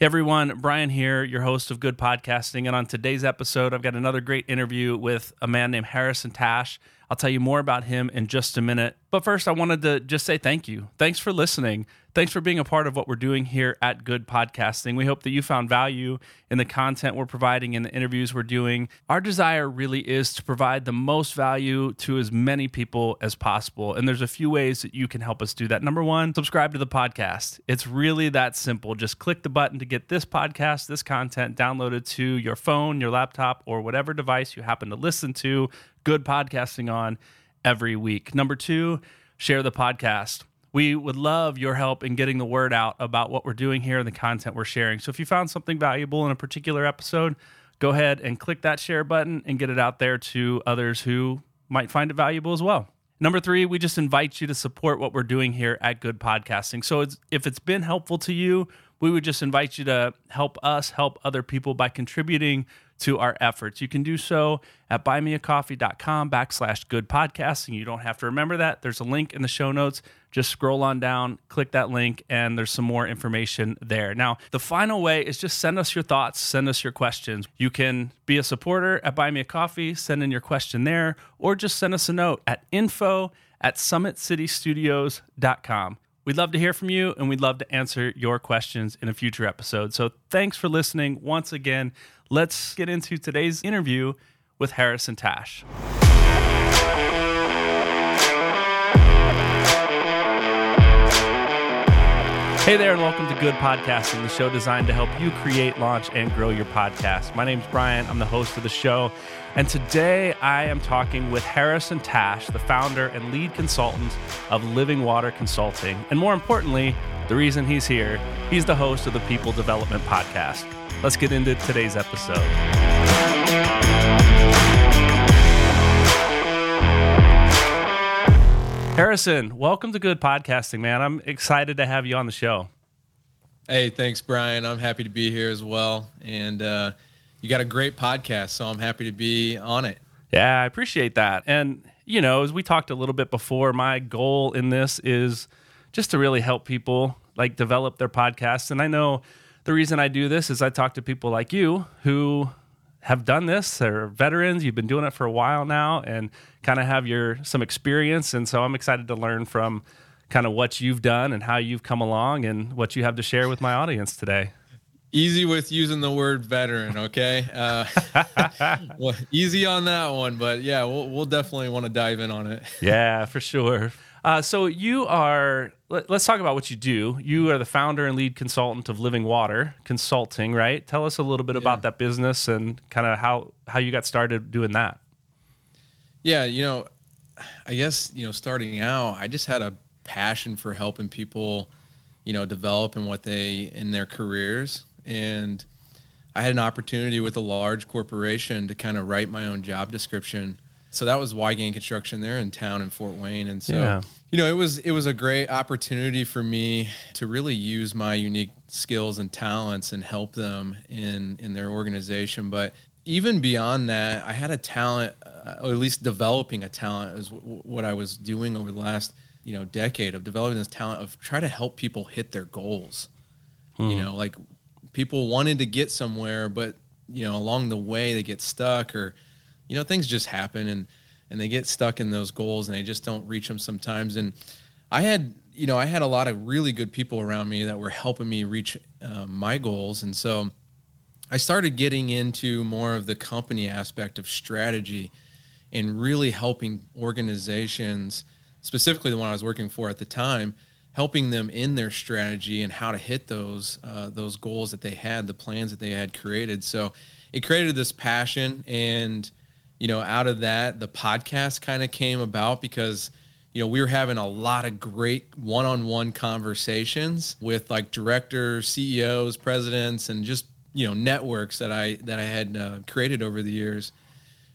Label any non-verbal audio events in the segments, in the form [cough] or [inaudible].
Hey everyone, Brian here, your host of Good Podcasting. And on today's episode, I've got another great interview with a man named Harrison Tash. I'll tell you more about him in just a minute. But first, I wanted to just say thank you. Thanks for listening. Thanks for being a part of what we're doing here at Good Podcasting. We hope that you found value in the content we're providing and the interviews we're doing. Our desire really is to provide the most value to as many people as possible. And there's a few ways that you can help us do that. Number one, subscribe to the podcast. It's really that simple. Just click the button to get this podcast, this content downloaded to your phone, your laptop, or whatever device you happen to listen to good podcasting on every week. Number two, share the podcast. We would love your help in getting the word out about what we're doing here and the content we're sharing. So if you found something valuable in a particular episode, go ahead and click that share button and get it out there to others who might find it valuable as well. Number three, we just invite you to support what we're doing here at Good Podcasting. So it's, if it's been helpful to you, we would just invite you to help us help other people by contributing to our efforts. You can do so at buymeacoffee.com backslash good podcasting. You don't have to remember that. There's a link in the show notes. Just scroll on down, click that link, and there's some more information there. Now, the final way is just send us your thoughts, send us your questions. You can be a supporter at Buy Me a Coffee, send in your question there, or just send us a note at info at summitcitystudios.com. We'd love to hear from you and we'd love to answer your questions in a future episode. So thanks for listening once again. Let's get into today's interview with Harrison Tash. Hey there, and welcome to Good Podcasting, the show designed to help you create, launch, and grow your podcast. My name's Brian. I'm the host of the show. And today I am talking with Harrison Tash, the founder and lead consultant of Living Water Consulting. And more importantly, the reason he's here, he's the host of the People Development Podcast. Let's get into today's episode. Harrison, welcome to Good Podcasting, man. I'm excited to have you on the show. Hey, thanks, Brian. I'm happy to be here as well. And uh, you got a great podcast, so I'm happy to be on it. Yeah, I appreciate that. And, you know, as we talked a little bit before, my goal in this is just to really help people like develop their podcasts. And I know the reason I do this is I talk to people like you who have done this. They're veterans. You've been doing it for a while now and kind of have your some experience. And so I'm excited to learn from kind of what you've done and how you've come along and what you have to share with my audience today. Easy with using the word veteran, okay? Uh, [laughs] [laughs] well, easy on that one, but yeah, we'll, we'll definitely want to dive in on it. yeah, for sure. Uh, so you are. Let, us talk about what you do. You are the founder and lead consultant of Living Water Consulting, right? Tell us a little bit yeah. about that business and kind of how how you got started doing that. Yeah, you know, I guess you know, starting out, I just had a passion for helping people, you know, develop in what they in their careers, and I had an opportunity with a large corporation to kind of write my own job description so that was Weigand Construction there in town in Fort Wayne, and so yeah. you know it was it was a great opportunity for me to really use my unique skills and talents and help them in in their organization. But even beyond that, I had a talent, uh, or at least developing a talent, is w- what I was doing over the last you know decade of developing this talent of try to help people hit their goals. Hmm. You know, like people wanted to get somewhere, but you know along the way they get stuck or you know things just happen and and they get stuck in those goals and they just don't reach them sometimes. And i had you know i had a lot of really good people around me that were helping me reach uh, my goals. And so i started getting into more of the company aspect of strategy and really helping organizations specifically the one i was working for at the time helping them in their strategy and how to hit those uh, those goals that they had the plans that they had created. So it created this passion and you know, out of that, the podcast kind of came about because, you know, we were having a lot of great one-on-one conversations with like directors, CEOs, presidents, and just you know networks that I that I had uh, created over the years.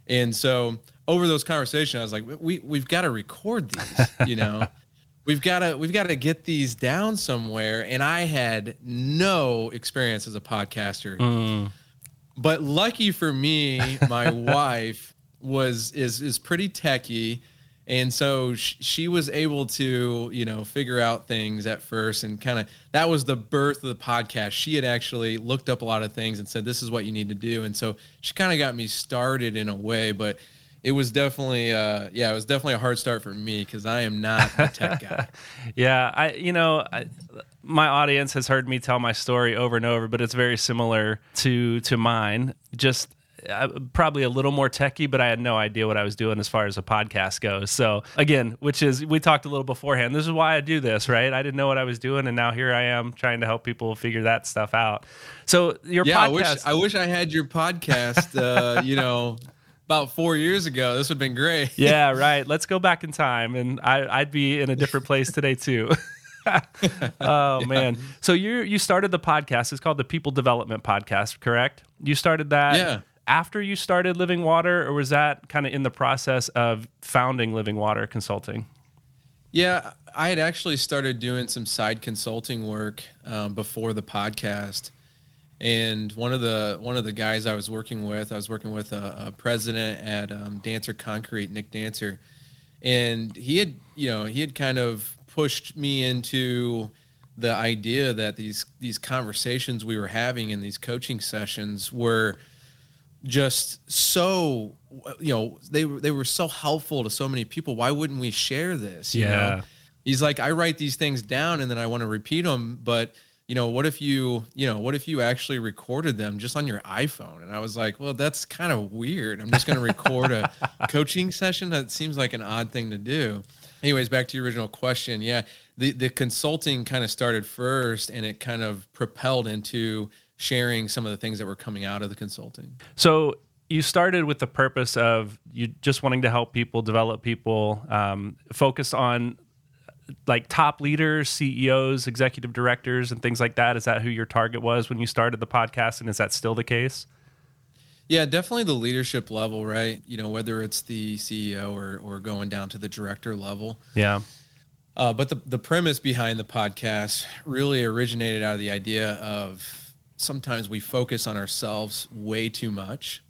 And so over those conversations, I was like, we we've got to record these, you know. [laughs] we've got to we've got to get these down somewhere and i had no experience as a podcaster mm. but lucky for me my [laughs] wife was is is pretty techy and so sh- she was able to you know figure out things at first and kind of that was the birth of the podcast. She had actually looked up a lot of things and said this is what you need to do. And so she kind of got me started in a way but it was definitely uh yeah it was definitely a hard start for me because i am not a tech guy. [laughs] Yeah i you know I, my audience has heard me tell my story over and over but it's very similar to to mine. Just uh, probably a little more techy, but I had no idea what I was doing as far as a podcast goes. So again, which is we talked a little beforehand. This is why I do this, right? I didn't know what I was doing, and now here I am trying to help people figure that stuff out. So your yeah, podcast, I wish I wish I had your podcast. Uh, [laughs] you know, about four years ago. This would have been great. yeah, [laughs] right. Let's go back in time, and I, would be in a different place today too. [laughs] oh yeah. man! So you you started the podcast. It's called the People Development Podcast, correct? You started that. Yeah after you started Living Water, or was that kind of in the process of founding Living Water Consulting? Yeah, I had actually started doing some side consulting work um, before the podcast, and one of the one of the guys I was working with, I was working with a, a president at um, Dancer Concrete, Nick Dancer, and he had you know he had kind of pushed me into the idea that these these conversations we were having in these coaching sessions were just so you know they they were so helpful to so many people. Why wouldn't we share this yeah know? he's like i write these things down and then i want to repeat them but you know what if you you know what if you actually recorded them just on your iphone? And i was like well that's kind of weird. I'm just going to record a [laughs] coaching session? That seems like an odd thing to do. Anyways back to your original question. Yeah the the consulting kind of started first and it kind of propelled into sharing some of the things that were coming out of the consulting. So you started with the purpose of you just wanting to help people, develop people, um, focus on like top leaders, CEOs, executive directors, and things like that. Is that who your target was when you started the podcast, and is that still the case? Yeah, definitely the leadership level, right? You know, whether it's the CEO or or going down to the director level. Yeah. Uh, but the the premise behind the podcast really originated out of the idea of sometimes we focus on ourselves way too much.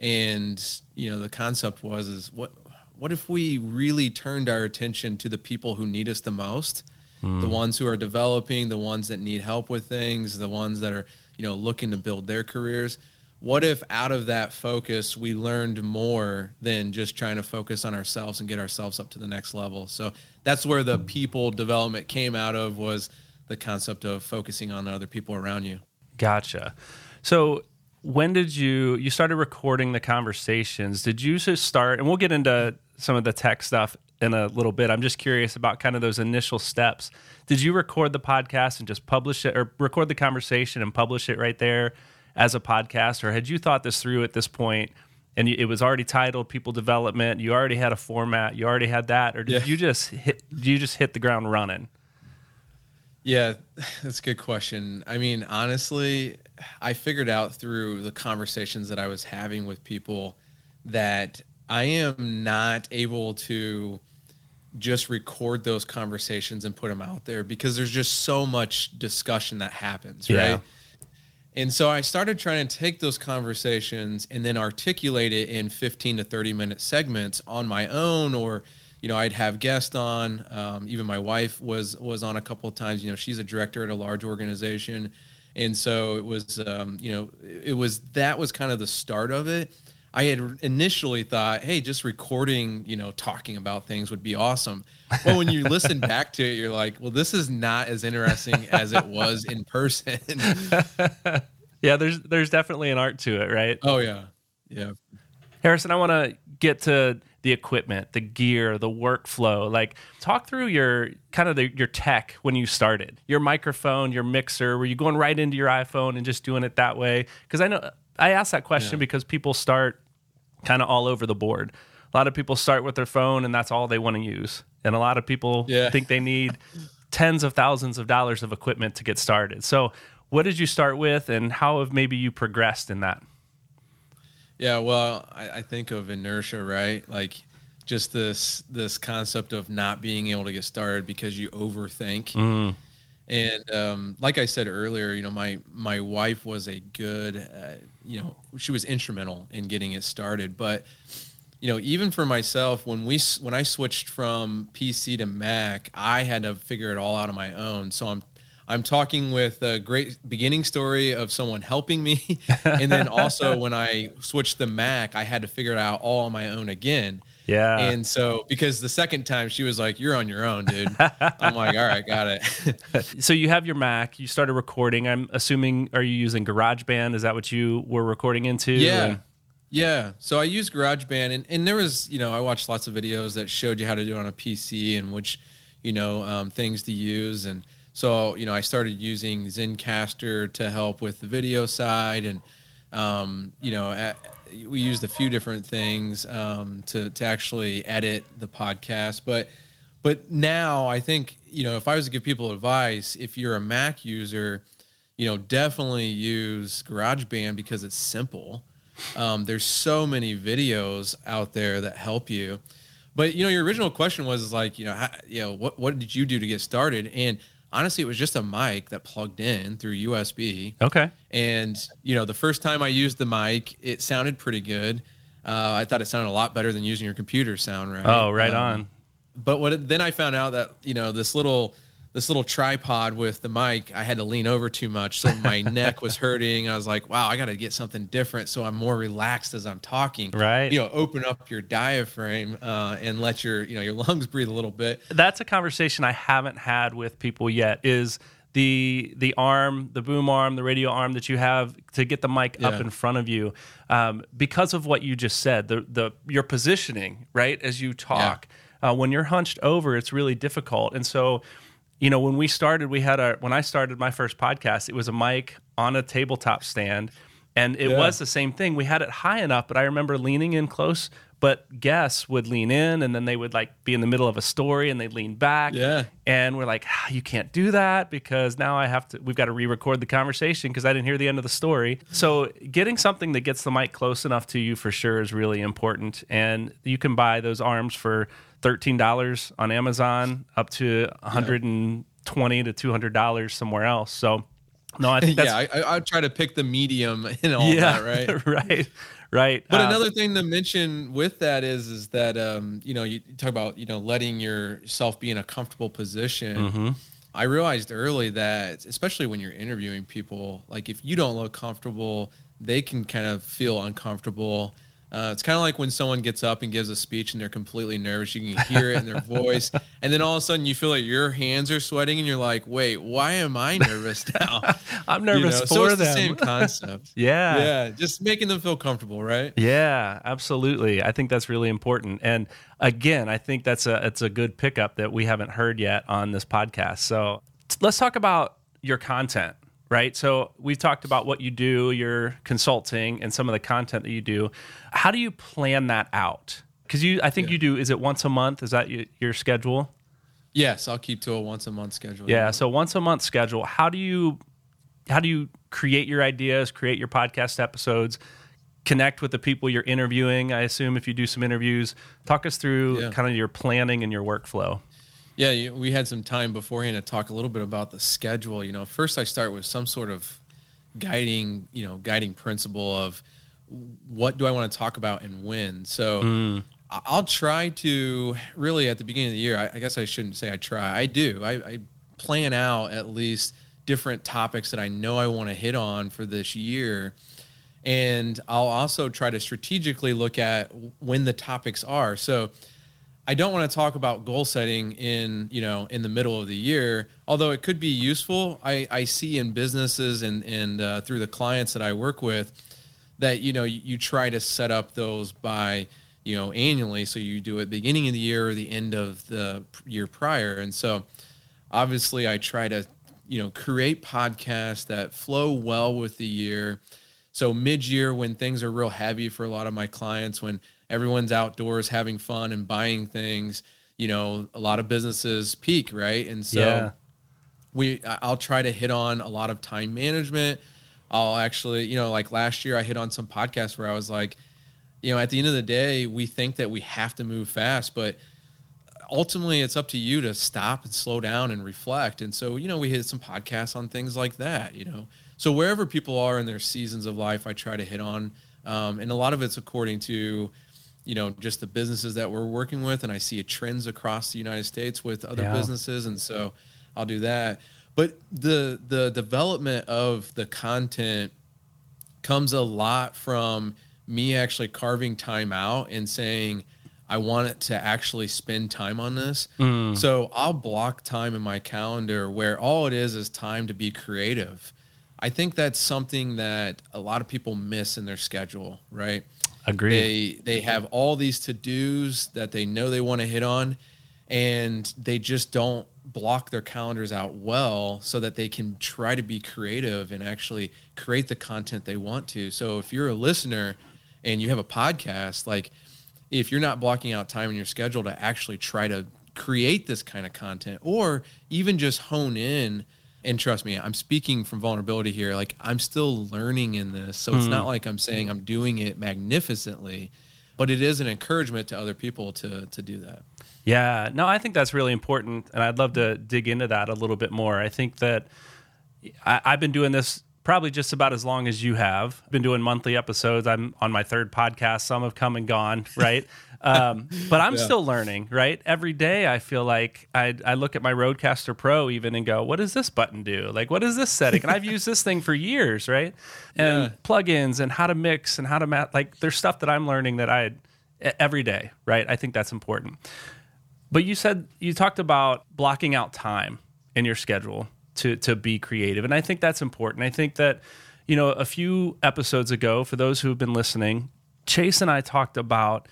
And you know the concept was is what what if we really turned our attention to the people who need us the most? Mm. the ones who are developing the ones that need help with things the ones that are you know looking to build their careers. What if out of that focus we learned more than just trying to focus on ourselves and get ourselves up to the next level? So that's where the people development came out of was the concept of focusing on other people around you Gotcha. So when did you you started recording the conversations? Did you just start and we'll get into some of the tech stuff in a little bit. I'm just curious about kind of those initial steps. Did you record the podcast and just publish it or record the conversation and publish it right there as a podcast or had you thought this through at this point and it was already titled people development, you already had a format, you already had that or did yeah. you just hit did you just hit the ground running? Yeah, [sighs] that's a good question. I mean, honestly, I figured out through the conversations that I was having with people that I am not able to just record those conversations and put them out there because there's just so much discussion that happens, yeah. right? And so I started trying to take those conversations and then articulate it in 15 to 30 minute segments on my own or you know, I'd have guests on. Um, even my wife was was on a couple of times. You know, she's a director at a large organization, and so it was, um, you know, it was that was kind of the start of it. I had initially thought, hey, just recording, you know, talking about things would be awesome. But when you [laughs] listen back to it, you're like, well, this is not as interesting as it was in person. [laughs] [laughs] yeah, there's there's definitely an art to it, right? Oh yeah, yeah. Harrison, I want to get to the equipment, the gear, the workflow. Like talk through your kind of the, your tech when you started. Your microphone, your mixer, were you going right into your iPhone and just doing it that way? Cuz I know I asked that question yeah. because people start kind of all over the board. A lot of people start with their phone and that's all they want to use. And a lot of people yeah. [laughs] think they need tens of thousands of dollars of equipment to get started. So, what did you start with and how have maybe you progressed in that? Yeah, well, I, I think of inertia, right? Like just this this concept of not being able to get started because you overthink. Mm. And um, like I said earlier, you know, my my wife was a good, uh, you know, she was instrumental in getting it started. But you know, even for myself, when we when I switched from PC to Mac, I had to figure it all out on my own. So I'm I'm talking with a great beginning story of someone helping me, [laughs] and then also when I switched the Mac, I had to figure it out all on my own again. Yeah. And so because the second time she was like, "You're on your own, dude." I'm [laughs] like, "All right, got it." [laughs] so you have your Mac. You started recording. I'm assuming are you using GarageBand? Is that what you were recording into? Yeah. And- Yeah. So I use GarageBand, and, and there was, you know, I watched lots of videos that showed you how to do it on a PC and which, you know, um, things to use. And so, you know, I started using Zencastr to help with the video side, and, um, you know, at, we used a few different things um, to to actually edit the podcast. But but now I think, you know, if I was to give people advice, if you're a Mac user, you know, definitely use GarageBand because it's simple. Um, there's so many videos out there that help you. But you know, your original question was like, you know, how, you know, what what did you do to get started? And honestly, it was just a mic that plugged in through USB. Okay. And you know, the first time I used the mic, it sounded pretty good. Uh, I thought it sounded a lot better than using your computer sound, right? Oh, right Um, on. but what then I found out that you know this little this little tripod with the mic, I had to lean over too much, so my [laughs] neck was hurting. I was like, wow, I got to get something different, so I'm more relaxed as I'm talking. Right. You know, open up your diaphragm uh, and let your you know your lungs breathe a little bit. That's a conversation I haven't had with people yet. Is the the arm, the boom arm, the radio arm that you have to get the mic up in front of you, um, because of what you just said, the the your positioning, right, as you talk. Uh, when you're hunched over, it's really difficult, and so. You know, when we started, we had a when I started my first podcast, it was a mic on a tabletop stand, and it Yeah. was the same thing. We had it high enough, but I remember leaning in close. But guests would lean in, and then they would like be in the middle of a story, and they'd lean back. Yeah. And we're like, ah, you can't do that because now I have to. We've got to re-record the conversation because I didn't hear the end of the story. So getting something that gets the mic close enough to you for sure is really important. And you can buy those arms for thirteen dollars on Amazon, up to one hundred and twenty to two hundred dollars somewhere else. So. No, I think [laughs] that's yeah, I, I, try to pick the medium [laughs] and all that, right? [laughs] right, right. But Uh, another thing to mention with that is is that um, you know you talk about you know letting yourself be in a comfortable position. Mm-hmm. I realized early that especially when you're interviewing people, like if you don't look comfortable, they can kind of feel uncomfortable. Uh, it's kind of like when someone gets up and gives a speech and they're completely nervous. You can hear it in their voice, [laughs] and then all of a sudden you feel like your hands are sweating, and you're like, "Wait, why am I nervous [laughs] now?" I'm You nervous know, for so it's them. the same [laughs] concept. yeah, yeah, just making them feel comfortable, right? Yeah, absolutely. I think that's really important. And again, I think that's a it's a good pickup that we haven't heard yet on this podcast. So let's talk about your content, right? So we've talked about what you do, your consulting, and some of the content that you do. How do you plan that out? Because you, I think Yeah. you do. Is it once a month? Is that your schedule? Yes, I'll keep to a once a month schedule. Yeah. So once a month schedule. How do you how do you create your ideas, create your podcast episodes, connect with the people you're interviewing? I assume if you do some interviews, talk us through Yeah. kind of your planning and your workflow. Yeah, we had some time beforehand to talk a little bit about the schedule. You know, first I start with some sort of guiding, you know, guiding principle of what do I want to talk about and when. So Mm. I'll try to really at the beginning of the year. I, I guess I shouldn't say I try. I do. I, I plan out at least different topics that I know I want to hit on for this year. And I'll also try to strategically look at when the topics are. So I don't want to talk about goal setting in, you know, in the middle of the year, although it could be useful. I, I see in businesses and, and uh, through the clients that I work with that, you know, you, you try to set up those by, you know, annually. So you do it beginning of the year or the end of the year prior. And so obviously I try to, you know, create podcasts that flow well with the year. So mid-year when things are real heavy for a lot of my clients, when everyone's outdoors having fun and buying things, you know, a lot of businesses peak, right? And so Yeah. we I'll try to hit on a lot of time management. I'll actually, you know, like last year I hit on some podcasts where I was like, you know, at the end of the day, we think that we have to move fast, but ultimately it's up to you to stop and slow down and reflect. And so, you know, we hit some podcasts on things like that, you know. So wherever people are in their seasons of life, I try to hit on. Um, and a lot of it's according to, you know, just the businesses that we're working with, and I see trends across the United States with other Yeah. businesses, and so I'll do that. But the the development of the content comes a lot from me actually carving time out and saying I want it to actually spend time on this. Mm. So I'll block time in my calendar where all it is is time to be creative. I think that's something that a lot of people miss in their schedule, right? Agreed. They they have all these to-dos that they know they want to hit on and they just don't block their calendars out well so that they can try to be creative and actually create the content they want to. So if you're a listener and you have a podcast, like if you're not blocking out time in your schedule to actually try to create this kind of content or even just hone in and trust me, I'm speaking from vulnerability here. Like I'm still learning in this. So it's hmm. not like I'm saying I'm doing it magnificently, but it is an encouragement to other people to to do that. Yeah, no, I think that's really important, and I'd love to dig into that a little bit more. I think that I, I've been doing this probably just about as long as you have. Been doing monthly episodes. I'm on my third podcast. Some have come and gone, right? [laughs] um, but I'm [laughs] Yeah. still learning, right? Every day, I feel like I, I look at my RodeCaster Pro even and go, "What does this button do? Like, what is this setting?" And I've used this thing for years, right? And Yeah. plugins and how to mix and how to mat. Like, there's stuff that I'm learning that I every day, right? I think that's important. But you said you talked about blocking out time in your schedule to to be creative, and I think that's important. I think that you know a few episodes ago, for those who have been listening, Chase and I talked about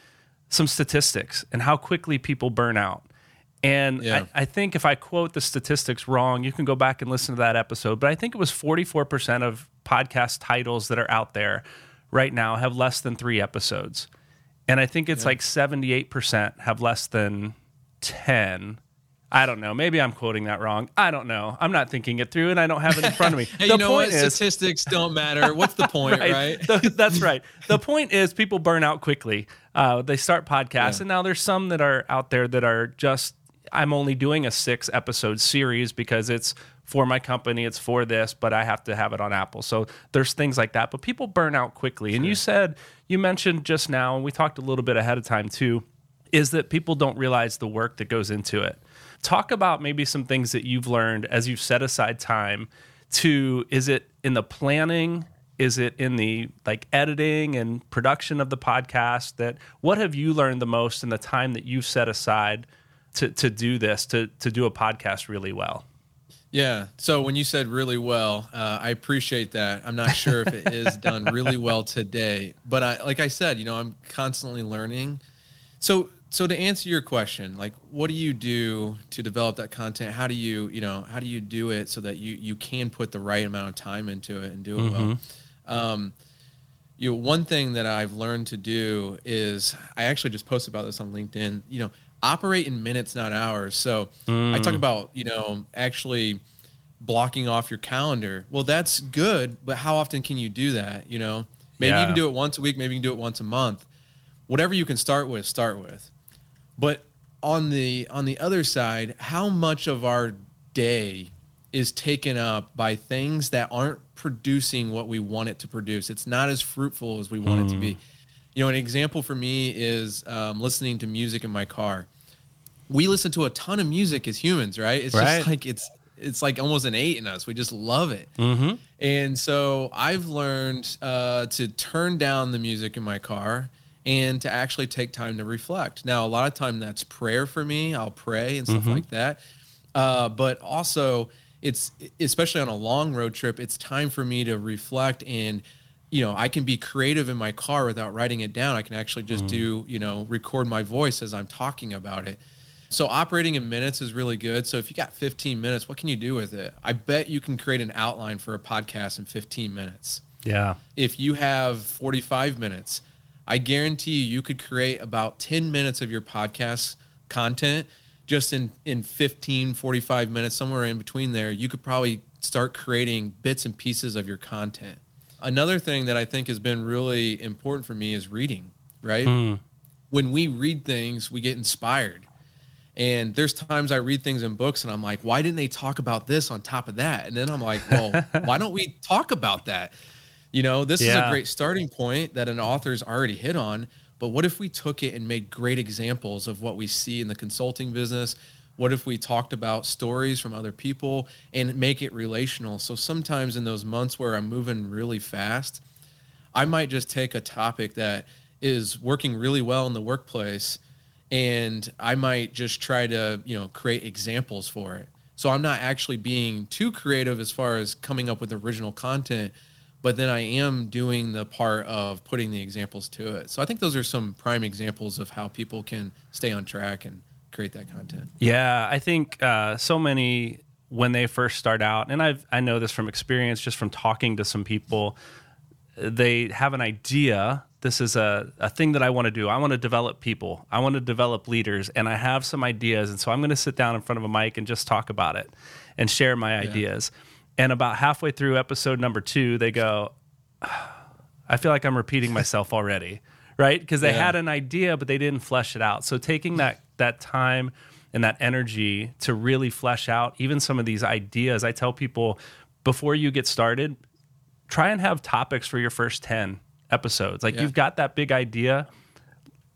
some statistics and how quickly people burn out. And Yeah. I, I think if I quote the statistics wrong, you can go back and listen to that episode. But I think it was 44% of podcast titles that are out there right now have less than three episodes. And I think it's like 78% have less than 10. I don't know. Maybe I'm quoting that wrong. I don't know. I'm not thinking it through and I don't have it in front of me. [laughs] Hey, you know what? Statistics don't matter. What's the [laughs] point, right? The- that's [laughs] right. The point is people burn out quickly. Uh, they start podcasts, Yeah. and now there's some that are out there that are just. I'm only doing a six episode series because it's for my company. It's for this, but I have to have it on Apple. So there's things like that. But people burn out quickly. And you said you mentioned just now, and we talked a little bit ahead of time too, is that people don't realize the work that goes into it. Talk about maybe some things that you've learned as you've set aside time to is it in the planning is it in the like editing and production of the podcast that what have you learned the most in the time that you've set aside to to do this to to do a podcast really well Yeah. So when you said really well, uh, I appreciate that. I'm not sure if it is done really [laughs] well today, but I, like I said, you know, I'm constantly learning. So, so to answer your question, like, what do you do to develop that content? How do you, you know, how do you do it so that you you can put the right amount of time into it and do it well? Um, you know, one thing that I've learned to do is I actually just posted about this on LinkedIn. You know, operate in minutes, not hours. So I talk about you know actually blocking off your calendar. Well, that's good, but how often can you do that? You know, maybe Yeah. you can do it once a week, maybe you can do it once a month. Whatever you can start with, start with. But on the on the other side, how much of our day is taken up by things that aren't producing what we want it to produce? It's not as fruitful as we want it to be. You know, an example for me is um, listening to music in my car. We listen to a ton of music as humans, right? It's Right. just like it's it's like almost innate in us. We just love it. mm-hmm. And so I've learned uh, to turn down the music in my car and to actually take time to reflect. Now, a lot of time that's prayer for me. I'll pray and stuff like that. Uh, but also, it's especially on a long road trip, it's time for me to reflect and you know, I can be creative in my car without writing it down. I can actually just mm-hmm. do, you know, record my voice as I'm talking about it. So operating in minutes is really good. So if you got 15 minutes, what can you do with it? I bet you can create an outline for a podcast in 15 minutes. yeah If you have 45 minutes, I guarantee you you could create about 10 minutes of your podcast content just in in 15 45 minutes somewhere in between there. You could probably start creating bits and pieces of your content. Another thing that I think has been really important for me is reading, right? Mm. when we read things, we get inspired. And there's times I read things in books and I'm like, why didn't they talk about this on top of that? And then I'm like, well, [laughs] why don't we talk about that? You know, this is a great starting point that an author's already hit on, but what if we took it and made great examples of what we see in the consulting business? What if we talked about stories from other people and make it relational? So sometimes in those months where I'm moving really fast, I might just take a topic that is working really well in the workplace and I might just try to, you know, create examples for it. So I'm not actually being too creative as far as coming up with original content, but then I am doing the part of putting the examples to it. So I think those are some prime examples of how people can stay on track and create that content. Yeah, I think uh, so many when they first start out, and I've I know this from experience, just from talking to some people, they have an idea this is a, a thing that I want to do. I want to develop people. I want to develop leaders, and I have some ideas. And so I'm going to sit down in front of a mic and just talk about it and share my yeah. ideas. And about halfway through episode number two, they go, I feel like I'm repeating myself already, right? Because they yeah. had an idea, but they didn't flesh it out. So taking that that time and that energy to really flesh out even some of these ideas, I tell people before you get started, try and have topics for your first 10 episodes. Like yeah. you've got that big idea,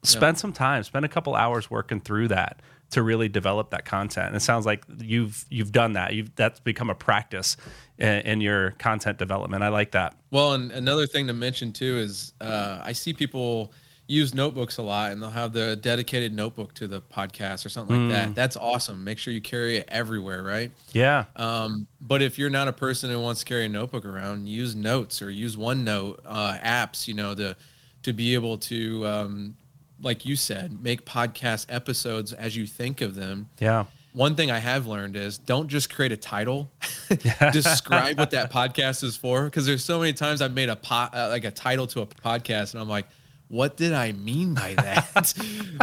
spend yeah. some time, spend a couple hours working through that to really develop that content. And it sounds like you've you've done that. You've that's become a practice in, in your content development. I like that. Well, and another thing to mention too is uh, I see people use notebooks a lot and they'll have the dedicated notebook to the podcast or something like mm. that. That's awesome. Make sure you carry it everywhere, right? Yeah. Um, but if you're not a person who wants to carry a notebook around, use notes or use OneNote uh, apps, you know, to to be able to um, like you said, make podcast episodes as you think of them. Yeah. One thing I have learned is don't just create a title, [laughs] describe what that [laughs] podcast is for. Because there's so many times I've made a pot uh, like a title to a podcast, and I'm like, what did I mean by that?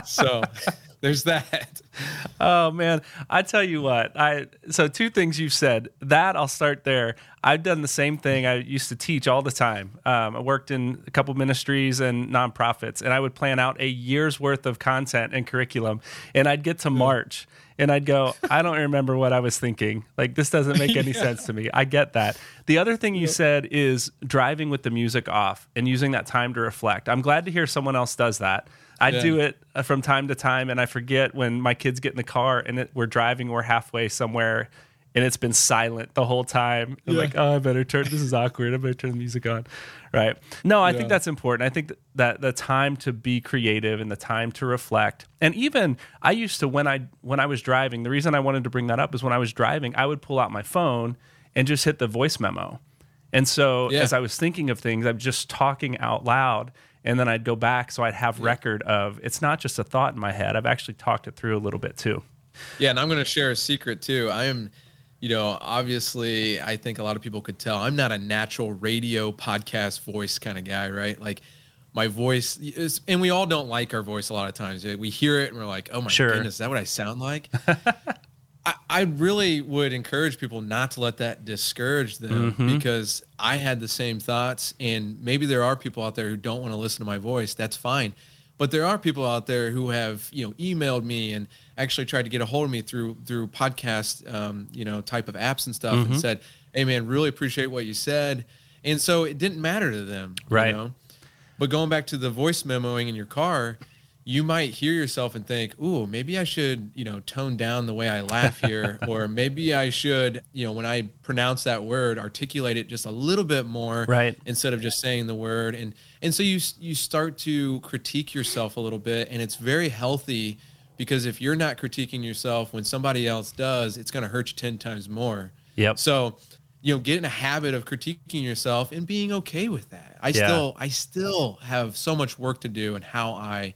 [laughs] so there's that. Oh man, I tell you what. I so two things you've said. That I'll start there. I've done the same thing. I used to teach all the time. Um, I worked in a couple ministries and nonprofits, and I would plan out a year's worth of content and curriculum. And I'd get to March, and I'd go, I don't remember what I was thinking. Like this doesn't make any [laughs] yeah. sense to me. I get that. The other thing you said is driving with the music off and using that time to reflect. I'm glad to hear someone else does that. I yeah. do it uh, from time to time, and I forget when my kids get in the car and it, we're driving, we're halfway somewhere, and it's been silent the whole time. I'm yeah. like, oh, I better turn. This is awkward. I better turn the music on. Right? No, I yeah. think that's important. I think that the time to be creative and the time to reflect, and even I used to when I when I was driving. The reason I wanted to bring that up is when I was driving, I would pull out my phone and just hit the voice memo. And so yeah. as I was thinking of things, I'm just talking out loud and then I'd go back so I'd have record of it's not just a thought in my head. I've actually talked it through a little bit too. Yeah, and I'm going to share a secret too. I am you know, obviously I think a lot of people could tell I'm not a natural radio podcast voice kind of guy, right? Like my voice is and we all don't like our voice a lot of times. We hear it and we're like, "Oh my sure. goodness, is that what I sound like?" [laughs] I, I really would encourage people not to let that discourage them mm-hmm. because I had the same thoughts. And maybe there are people out there who don't want to listen to my voice. That's fine. But there are people out there who have, you know, emailed me and actually tried to get a hold of me through through podcast, um, you know, type of apps and stuff, mm-hmm. and said, "Hey, man, really appreciate what you said." And so it didn't matter to them, right? You know? But going back to the voice memoing in your car, you might hear yourself and think, "Ooh, maybe I should, you know, tone down the way I laugh here, [laughs] or maybe I should, you know, when I pronounce that word, articulate it just a little bit more, right? Instead of just saying the word." And and so you you start to critique yourself a little bit, and it's very healthy because if you're not critiquing yourself when somebody else does, it's going to hurt you ten times more. Yep. So you know get in a habit of critiquing yourself and being okay with that i yeah. still i still have so much work to do and how i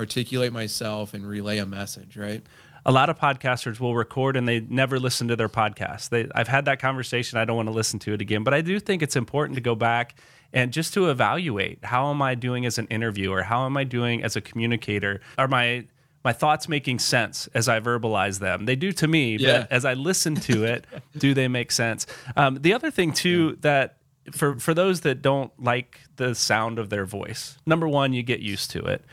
articulate myself and relay a message, right? A lot of podcasters will record and they never listen to their podcast. They, I've had that conversation. I don't want to listen to it again, but I do think it's important to go back and just to evaluate how am I doing as an interviewer? How am I doing as a communicator? Are my my thoughts making sense as I verbalize them? They do to me, yeah. but as I listen to it, do they make sense? Um, the other thing too yeah. that for for those that don't like the sound of their voice, number one, you get used to it.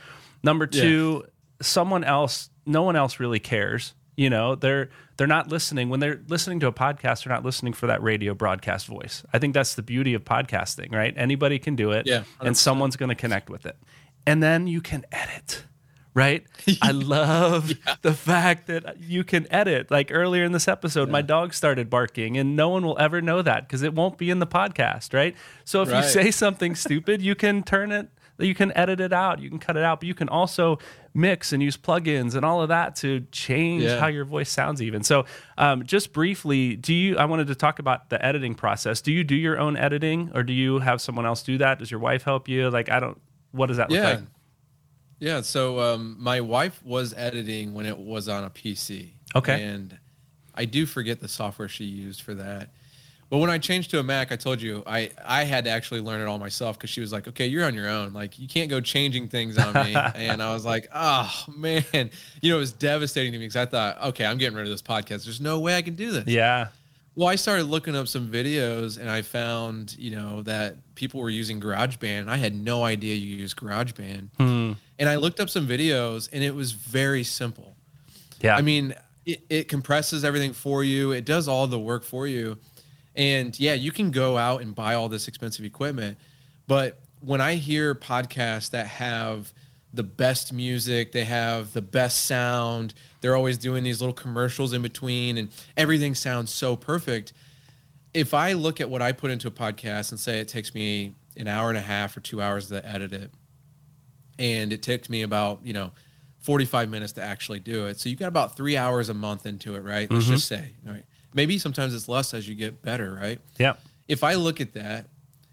Number two, yeah. someone else, no one else really cares. You know, they're they're not listening when they're listening to a podcast. They're not listening for that radio broadcast voice. I think that's the beauty of podcasting, right? Anybody can do it, yeah, and someone's going to connect with it. and then you can edit. Right? [laughs] I love the fact that you can edit. Like earlier in this episode, my dog started barking, and no one will ever know that because it won't be in the podcast, right? So if Right. you say something stupid, you can turn it, you can edit it out, you can cut it out, but you can also mix and use plugins and all of that to change Yeah. how your voice sounds even. So, um, just briefly, do you I wanted to talk about the editing process. Do you do your own editing or do you have someone else do that? Does your wife help you? Like I don't what does that look like? Yeah. So um, my wife was editing when it was on a PC. Okay. And I do forget the software she used for that. But when I changed to a Mac, I told you I, I had to actually learn it all myself because she was like, okay, you're on your own. Like, you can't go changing things on me. [laughs] and I was like, oh, man. You know, it was devastating to me because I thought, okay, I'm getting rid of this podcast. There's no way I can do this. Yeah. Well, I started looking up some videos and I found, you know, that people were using GarageBand. I had no idea you use GarageBand. Hmm. And I looked up some videos and it was very simple. Yeah. I mean, it, it compresses everything for you, it does all the work for you. And yeah, you can go out and buy all this expensive equipment. But when I hear podcasts that have the best music, they have the best sound, they're always doing these little commercials in between, and everything sounds so perfect. If I look at what I put into a podcast and say it takes me an hour and a half or two hours to edit it, and it took me about you know 45 minutes to actually do it so you've got about three hours a month into it right let's mm-hmm. just say right maybe sometimes it's less as you get better right yeah. if i look at that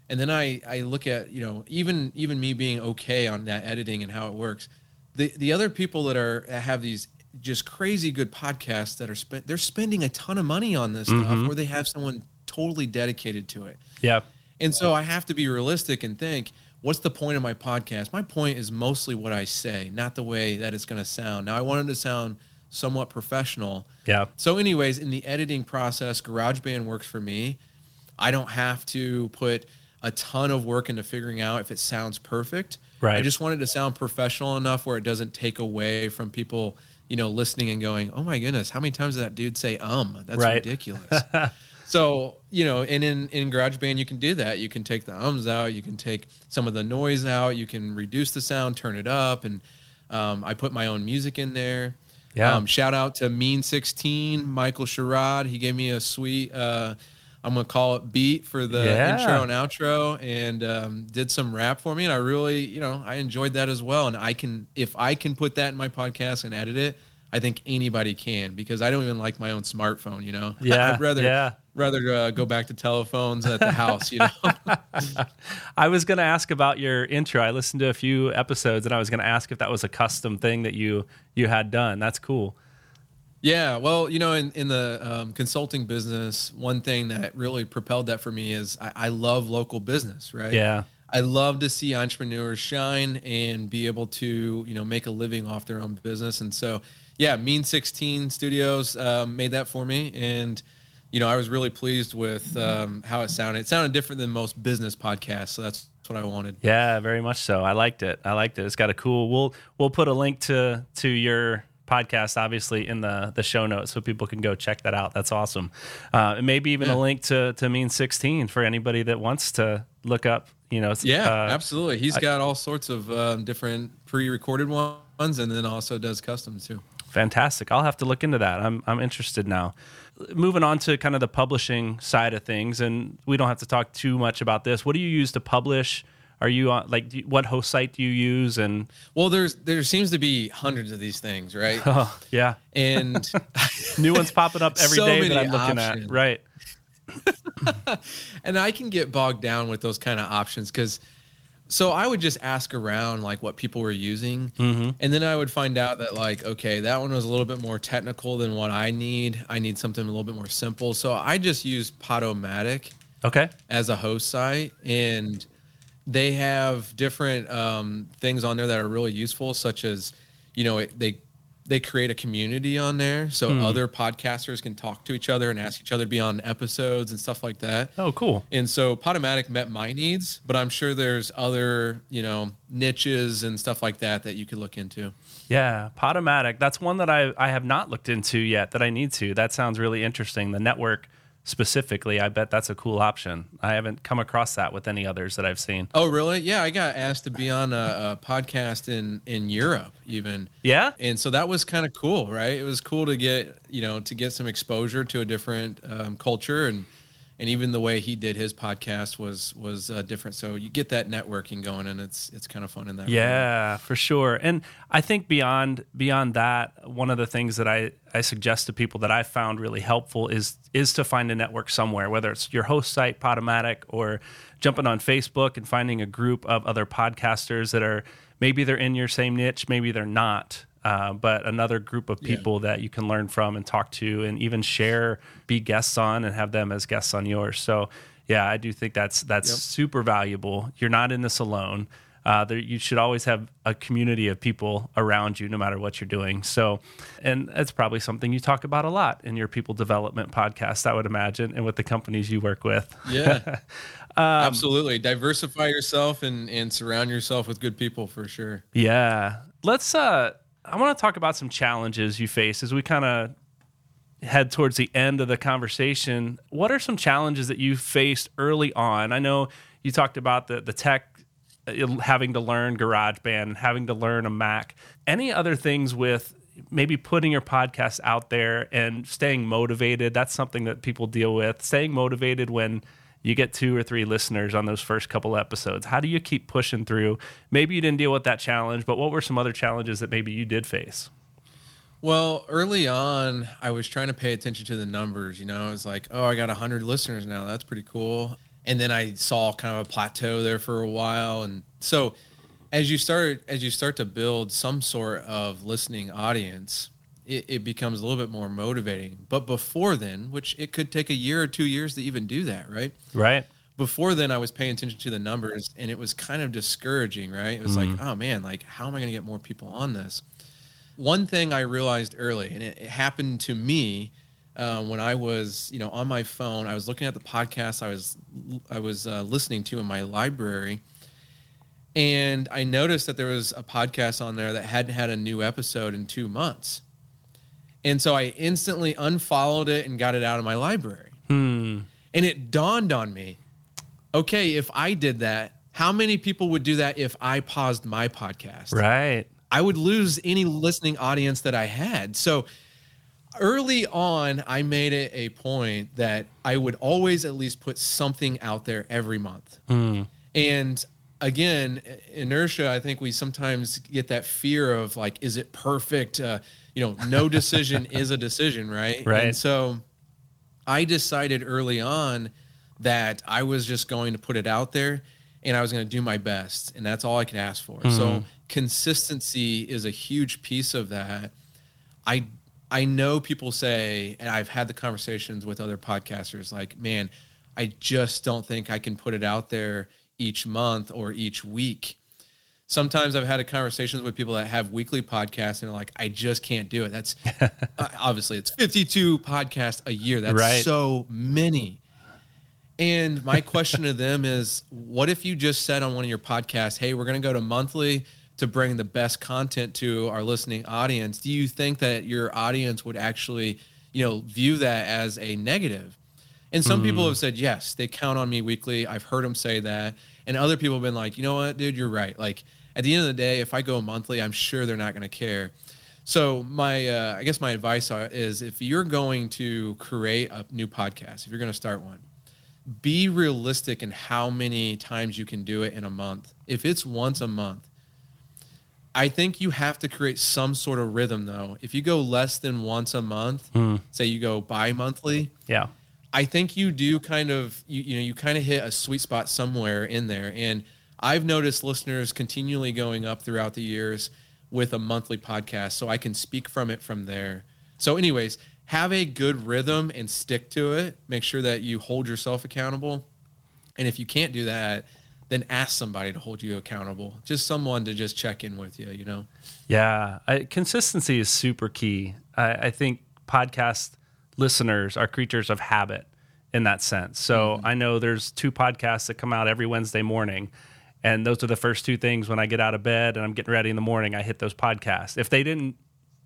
and then i i look at you know even even me being okay on that editing and how it works the the other people that are that have these just crazy good podcasts that are spent they're spending a ton of money on this stuff mm-hmm. where they have someone totally dedicated to it Yeah. and so I have to be realistic and think, what's the point of my podcast? My point is mostly what I say, not the way that it's going to sound. Now, I want it to sound somewhat professional. Yeah. So, anyways, in the editing process, GarageBand works for me. I don't have to put a ton of work into figuring out if it sounds perfect. Right. I just want it to sound professional enough where it doesn't take away from people, you know, listening and going, "Oh my goodness, how many times did that dude say um? That's Right. ridiculous." [laughs] so, you know, and in in GarageBand you can do that. You can take the ums out, you can take some of the noise out, you can reduce the sound, turn it up, and um, I put my own music in there. Yeah. Um, shout out to Mean Sixteen, Michael Sherrod. He gave me a sweet, uh, I'm gonna call it beat for the Yeah. intro and outro, and um, did some rap for me. And I really, you know, I enjoyed that as well. And I can, if I can put that in my podcast and edit it, I think anybody can because I don't even like my own smartphone. You know, [laughs] Yeah, I'd rather yeah. Rather uh, go back to telephones at the house. You know. [laughs] I was going to ask about your intro. I listened to a few episodes and I was going to ask if that was a custom thing that you you had done. That's cool. Yeah, well, you know, in, in the um, consulting business, one thing that really propelled that for me is I, I love local business, right? Yeah. I love to see entrepreneurs shine and be able to, you know, make a living off their own business. And so, yeah, Mean 16 Studios um, made that for me. And, you know, I was really pleased with um, how it sounded. It sounded different than most business podcasts. So that's what I wanted. Yeah, very much so. I liked it. I liked it. It's got a cool. We'll we'll put a link to to your podcast obviously in the the show notes so people can go check that out. That's awesome. Uh, and maybe even Yeah. a link to to Mean 16 for anybody that wants to look up. You know, Yeah, uh, absolutely. He's got all sorts of um, different pre-recorded ones and then also does custom too. Fantastic. I'll have to look into that. I'm I'm interested now. Moving on to kind of the publishing side of things, and we don't have to talk too much about this. What do you use to publish? Are you on like you- what host site do you use? And Well, there's there seems to be hundreds of these things, right? [laughs] oh yeah, And [laughs] new ones popping up every [laughs] So day that I'm looking options. at. Right. and I can get bogged down with those kind of options because so I would just ask around like what people were using, and then I would find out that like okay, that one was a little bit more technical than what I need. I need something a little bit more simple, so I just use Podomatic Okay. as a host site and they have different um, things on there that are really useful such as you know it, they they create a community on there so hmm. other podcasters can talk to each other and ask each other to be on episodes and stuff like that Oh, cool. and so Podomatic met my needs but i'm sure there's other you know niches and stuff like that that you could look into Yeah, Podomatic. That's one that I I have not looked into yet. That I need to. That sounds really interesting. The network specifically, I bet that's a cool option. I haven't come across that with any others that I've seen. Oh, really? Yeah, I got asked to be on a, a podcast in in Europe, even. Yeah, and so that was kind of cool, right? It was cool to get you know to get some exposure to a different um, culture and and even the way he did his podcast was was uh, different. So you get that networking going, and it's it's kind of fun in that. Yeah, way. for sure. And I think beyond beyond that, one of the things that I I suggest to people that I found really helpful is is to find a network somewhere, whether it's your host site, Podomatic, or jumping on Facebook and finding a group of other podcasters that are maybe they're in your same niche, maybe they're not. Uh, but another group of people yeah. that you can learn from and talk to and even share, be guests on and have them as guests on yours. So, yeah, I do think that's that's yep. super valuable. You're not in this alone. Uh, there, you should always have a community of people around you, no matter what you're doing. So, and that's probably something you talk about a lot in your people development podcast, I would imagine, and with the companies you work with. Yeah, [laughs] um, absolutely. Diversify yourself and and surround yourself with good people for sure. Yeah, let's uh I want to talk about some challenges you face as we kind of head towards the end of the conversation. What are some challenges that you faced early on? I know you talked about the the tech uh, having to learn GarageBand, having to learn a Mac. Any other things with maybe putting your podcast out there and staying motivated? That's something that people deal with. Staying motivated when you get two or three listeners on those first couple episodes. How do you keep pushing through? Maybe you didn't deal with that challenge, but what were some other challenges that maybe you did face? Well, early on, I was trying to pay attention to the numbers. You know, I was like, oh, I got 100 listeners now. That's pretty cool. And then I saw kind of a plateau there for a while. And so as you start as you start to build some sort of listening audience, it, it, becomes a little bit more motivating. But before then, which it could take a year or two years to even do that, right? Right. Before then, I was paying attention to the numbers, and it was kind of discouraging, right? It was mm-hmm. like, oh man, like how am I going to get more people on this? One thing I realized early, and it, it happened to me uh, when I was, you know, on my phone. I was looking at the podcast I was I was uh, listening to in my library, and I noticed that there was a podcast on there that hadn't had a new episode in two months and so I instantly unfollowed it and got it out of my library. Hmm. And it dawned on me okay, if I did that, how many people would do that if I paused my podcast? Right. I would lose any listening audience that I had. So early on, I made it a point that I would always at least put something out there every month. Hmm. And again, inertia, I think we sometimes get that fear of like, is it perfect? Uh, you know, no decision is a decision, right? Right. And so I decided early on that I was just going to put it out there and I was going to do my best. And that's all I could ask for. Mm-hmm. So consistency is a huge piece of that. I I know people say, and I've had the conversations with other podcasters, like, man, I just don't think I can put it out there each month or each week sometimes I've had conversations with people that have weekly podcasts and are like, I just can't do it. That's [laughs] uh, obviously it's 52 podcasts a year. That's right. so many. And my question to them is, what if you just said on one of your podcasts, hey, we're going to go to monthly to bring the best content to our listening audience? Do you think that your audience would actually, you know, view that as a negative? And some mm. people hmm. have said, yes, they count on me weekly. I've heard them say that. And other people have been like, you know what, dude, you're right. Like, at the end of the day, if I go monthly, I'm sure they're not going to care. So my, uh, I guess my advice is if you're going to create a new podcast, if you're going to start one, be realistic in how many times you can do it in a month. If it's once a month, I think you have to create some sort of rhythm though. If you go less than once a month, mm. say you go bi-monthly, yeah. I think you do kind of you, you know you kind of hit a sweet spot somewhere in there and I've noticed listeners continually going up throughout the years with a monthly podcast, so I can speak from it from there. So, anyways, have a good rhythm and stick to it. Make sure that you hold yourself accountable. And if you can't do that, then ask somebody to hold you accountable. Just someone to just check in with you, you know? Yeah. I, consistency is super key. I, I, think podcast listeners are creatures of habit in that sense. So mm-hmm. I know there's two podcasts that come out every Wednesday morning and those are the first two things when I get out of bed and I'm getting ready in the morning. I hit those podcasts. If they didn't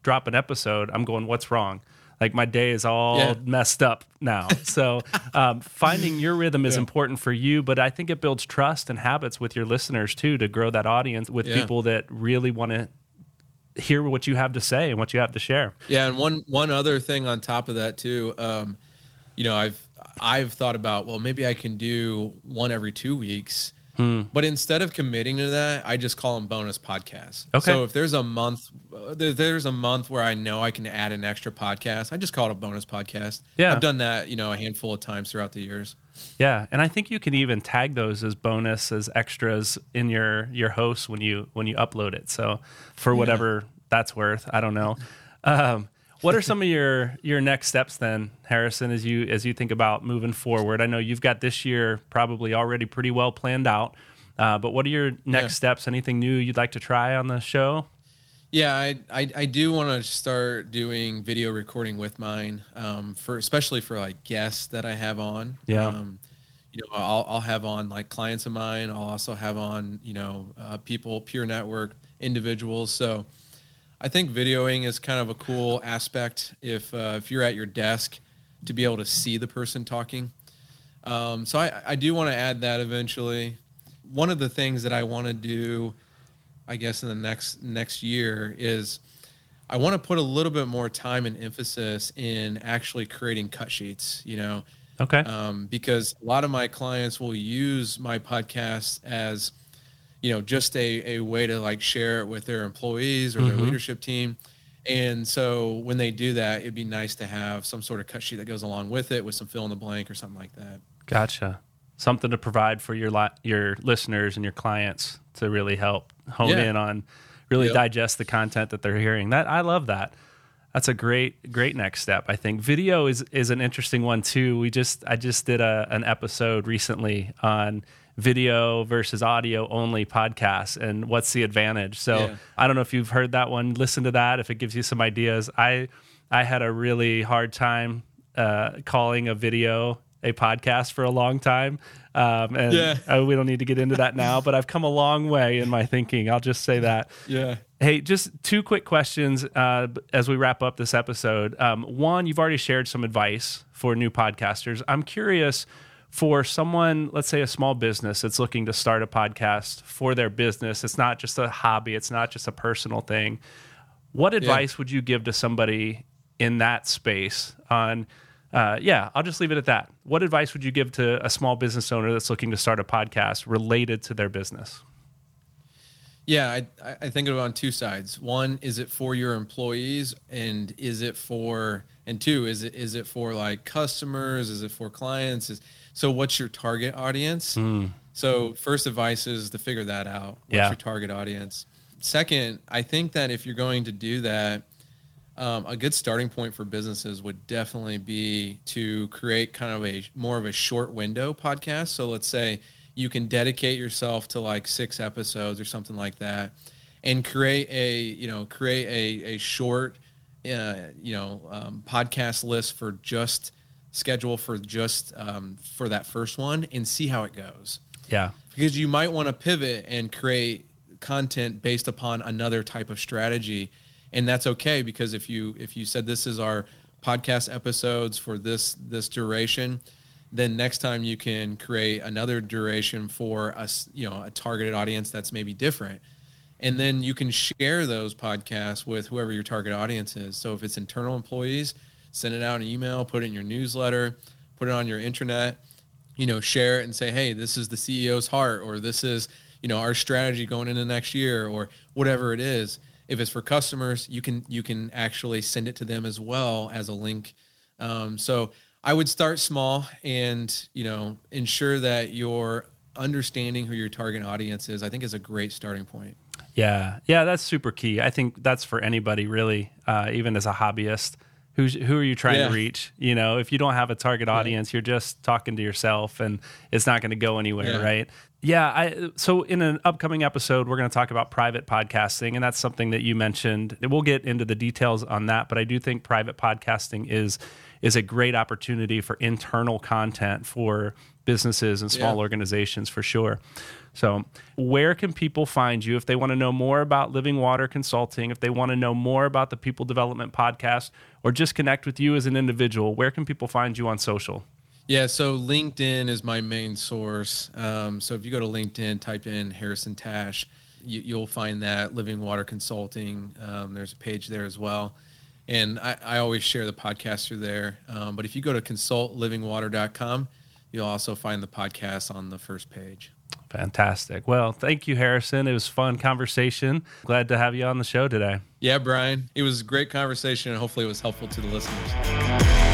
drop an episode, I'm going, what's wrong? Like my day is all Yeah. messed up now. So um, finding your rhythm is Yeah. important for you, but I think it builds trust and habits with your listeners too to grow that audience with Yeah. people that really want to hear what you have to say and what you have to share. Yeah, and one one other thing on top of that too, um, you know, I've I've thought about well maybe I can do one every two weeks, Hmm. but instead of committing to that, I just call them bonus podcasts. Okay. So if there's a month, uh, there's a month where I know I can add an extra podcast, I just call it a bonus podcast. Yeah. I've done that, you know, a handful of times throughout the years. Yeah, and I think you can even tag those as bonus as extras in your your host when you when you upload it. So for whatever that's worth, I don't know. Um, what are some of your your next steps then, Harrison, as you as you think about moving forward? I know you've got this year probably already pretty well planned out. Uh, but what are your next Yeah. steps? Anything new you'd like to try on the show? Yeah, I I, I do want to start doing video recording with mine, um, for especially for like guests that I have on. Yeah. Um, you know, I'll I'll have on like clients of mine. I'll also have on you know uh, people, peer network individuals. So I think videoing is kind of a cool aspect if uh, if you're at your desk to be able to see the person talking. Um, so I, I do want to add that eventually. One of the things that I want to do, I guess, in the next next year is I want to put a little bit more time and emphasis in actually creating cut sheets. You know, Okay. um, because a lot of my clients will use my podcast as you know just a, a way to like share it with their employees or their Mhm. leadership team and so when they do that it'd be nice to have some sort of cut sheet that goes along with it with some fill in the blank or something like that Gotcha. Something to provide for your li- your listeners and your clients to really help hone Yeah. in on, really Yep. digest the content that they're hearing. That I love that. That's a great great next step. I think video is is an interesting one too. We just I just did a an episode recently on video versus audio only podcasts and what's the advantage. So Yeah. I don't know if you've heard that one. Listen to that if it gives you some ideas. I I had a really hard time uh, calling a video a podcast for a long time, um, and Yeah. uh, we don't need to get into that now. But I've come a long way in my thinking. I'll just say that. yeah Hey, just two quick questions uh, as we wrap up this episode. Um, one, you've already shared some advice for new podcasters. I'm curious for someone, let's say a small business that's looking to start a podcast for their business. It's not just a hobby, it's not just a personal thing. What advice would you give to somebody in that space on? Uh, yeah, I'll just leave it at that. What advice would you give to a small business owner that's looking to start a podcast related to their business? Yeah, I, I- I think of it on two sides. One, is it for your employees, and is it for and two, is it is it for like customers? Is it for clients? Is so what's your target audience? So first advice is to figure that out. What's Yeah. your target audience? Second, I think that if you're going to do that, um, a good starting point for businesses would definitely be to create kind of a more of a short window podcast. So let's say you can dedicate yourself to like six episodes or something like that, and create a you know create a a short uh, you know um, podcast list for just schedule for just um, for that first one and see how it goes. Yeah. because you might want to pivot and create content based upon another type of strategy and that's okay because if you if you said this is our podcast episodes for this this duration then next time you can create another duration for us you know a targeted audience that's maybe different. And then you can share those podcasts with whoever your target audience is. So if it's internal employees send it out an email put it in your newsletter put it on your internet, you know share it and say hey this is the ceo's heart or this is you know our strategy going into next year or whatever it is if it's for customers you can you can actually send it to them as well as a link um, so i would start small and you know ensure that you're understanding who your target audience is i think is a great starting point Yeah, yeah, that's super key. I think that's for anybody really, uh, even as a hobbyist. Who's who are you trying Yeah. to reach? You know, if you don't have a target audience, you're just talking to yourself, and it's not going to go anywhere, Yeah. right? Yeah. I so in an upcoming episode, we're going to talk about private podcasting, and that's something that you mentioned. We'll get into the details on that, but I do think private podcasting is is a great opportunity for internal content for businesses and small Yeah. organizations for sure. So, where can people find you if they want to know more about Living Water Consulting, if they want to know more about the People Development Podcast, or just connect with you as an individual? Where can people find you on social? Yeah, so LinkedIn is my main source. Um, so if you go to LinkedIn, type in Harrison Tash, you, you'll find that Living Water Consulting. Um, there's a page there as well. And I, I always share the podcast through there. Um, but if you go to consultlivingwater.com, you'll also find the podcast on the first page. Fantastic. Well, thank you, Harrison. It was fun conversation. Glad to have you on the show today. Yeah, Brian, it was a great conversation and hopefully it was helpful to the listeners.